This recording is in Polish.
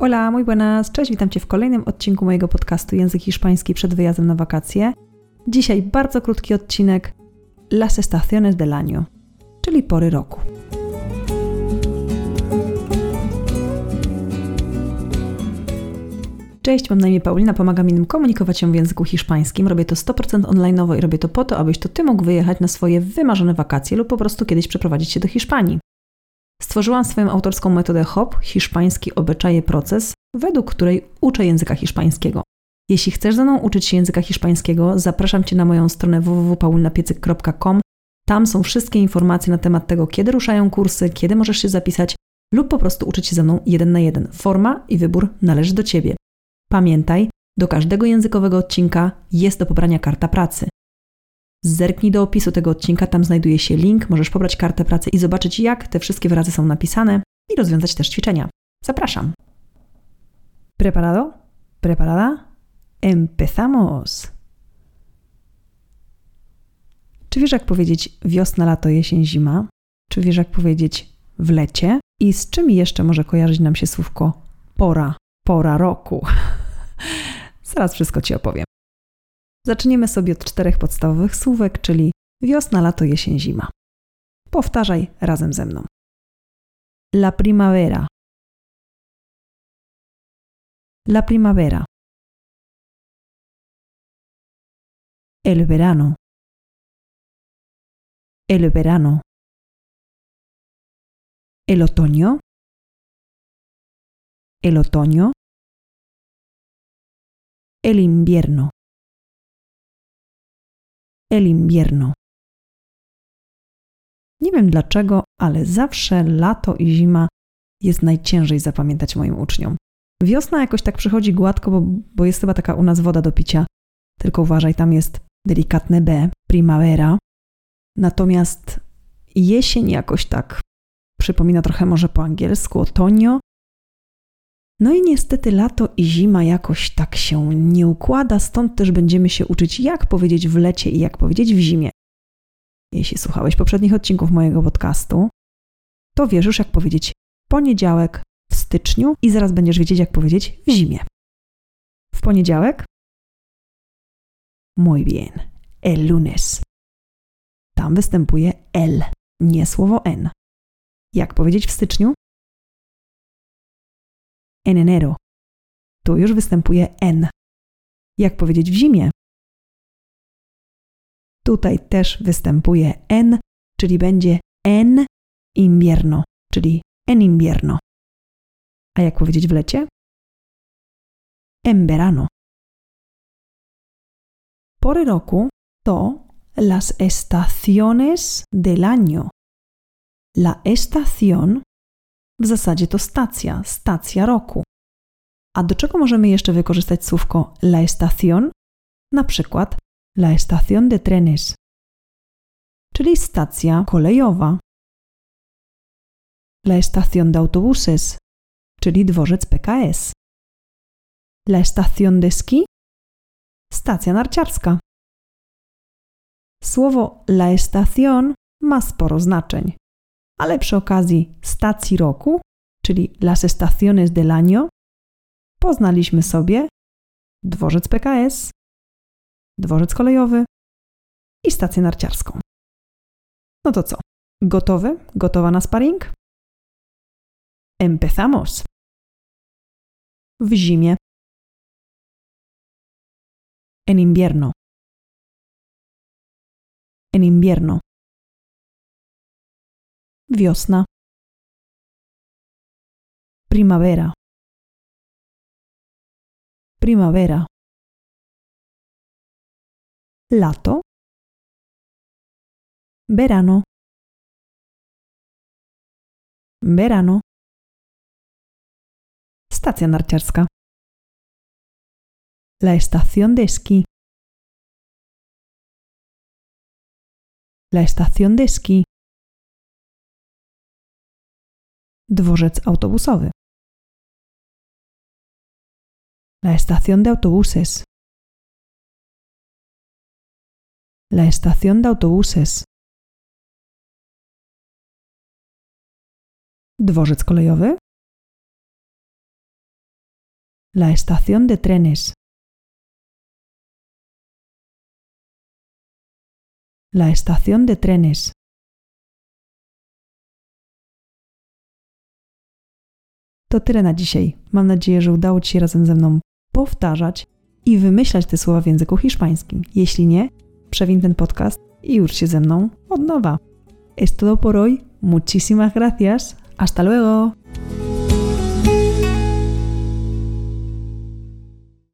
Hola, muy buenas, cześć, witam Cię w kolejnym odcinku mojego podcastu Język Hiszpański przed wyjazdem na wakacje. Dzisiaj bardzo krótki odcinek Las estaciones del año, czyli pory roku. Cześć, mam na imię Paulina, pomagam innym komunikować się w języku hiszpańskim. Robię to 100% online'owo i robię to po to, abyś to Ty mógł wyjechać na swoje wymarzone wakacje lub po prostu kiedyś przeprowadzić się do Hiszpanii. Stworzyłam swoją autorską metodę HOP, hiszpański obyczaje proces, według której uczę języka hiszpańskiego. Jeśli chcesz ze mną uczyć się języka hiszpańskiego, zapraszam Cię na moją stronę www.paulnapiecyk.com. Tam są wszystkie informacje na temat tego, kiedy ruszają kursy, kiedy możesz się zapisać lub po prostu uczyć się ze mną jeden na jeden. Forma i wybór należy do Ciebie. Pamiętaj, do każdego językowego odcinka jest do pobrania karta pracy. Zerknij do opisu tego odcinka, tam znajduje się link, możesz pobrać kartę pracy i zobaczyć, jak te wszystkie wyrazy są napisane i rozwiązać też ćwiczenia. Zapraszam. ¿Preparado? ¿Preparada? Empezamos! Czy wiesz, jak powiedzieć wiosna, lato, jesień, zima? Czy wiesz, jak powiedzieć w lecie? I z czym jeszcze może kojarzyć nam się słówko pora, pora roku? Zaraz wszystko Ci opowiem. Zaczniemy sobie od czterech podstawowych słówek, czyli wiosna, lato, jesień, zima. Powtarzaj razem ze mną. La primavera. La primavera. El verano. El verano. El otoño. El otoño. El invierno. El invierno. Nie wiem dlaczego, ale zawsze lato i zima jest najciężej zapamiętać moim uczniom. Wiosna jakoś tak przychodzi gładko, bo, bo jest chyba taka u nas woda do picia. Tylko uważaj, tam jest delikatne B, primavera. Natomiast jesień jakoś tak przypomina trochę może po angielsku otoño, no i niestety lato i zima jakoś tak się nie układa, stąd też będziemy się uczyć, jak powiedzieć w lecie i jak powiedzieć w zimie. Jeśli słuchałeś poprzednich odcinków mojego podcastu, to wiesz już, jak powiedzieć poniedziałek w styczniu i zaraz będziesz wiedzieć, jak powiedzieć w zimie. W poniedziałek? Muy bien. El lunes. Tam występuje el, nie słowo n. Jak powiedzieć w styczniu? En enero. Tu już występuje en. Jak powiedzieć w zimie? Tutaj też występuje en, czyli będzie en invierno, czyli en invierno. A jak powiedzieć w lecie? En verano. Pory roku to las estaciones del año. La estación w zasadzie to stacja, stacja roku. A do czego możemy jeszcze wykorzystać słówko la estación? Na przykład la estación de trenes, czyli stacja kolejowa. La estación de autobuses, czyli dworzec PKS. La estación de ski, stacja narciarska. Słowo la estación ma sporo znaczeń ale przy okazji stacji roku, czyli Las Estaciones del Año, poznaliśmy sobie dworzec PKS, dworzec kolejowy i stację narciarską. No to co? Gotowy? Gotowa na sparring? Empezamos! W zimie. En invierno. En invierno. Wiosna. Primavera. Primavera. Lato. Verano. Verano. Stacja narciarska. La estación de esquí. La estación de esquí. Dworzec autobusowy. La estación de autobuses. La estación de autobuses. Dworzec kolejowy. La estación de trenes. La estación de trenes. To tyle na dzisiaj. Mam nadzieję, że udało Ci się razem ze mną powtarzać i wymyślać te słowa w języku hiszpańskim. Jeśli nie, przewin ten podcast i ucz się ze mną od nowa. Es todo por hoy. Muchísimas gracias. Hasta luego.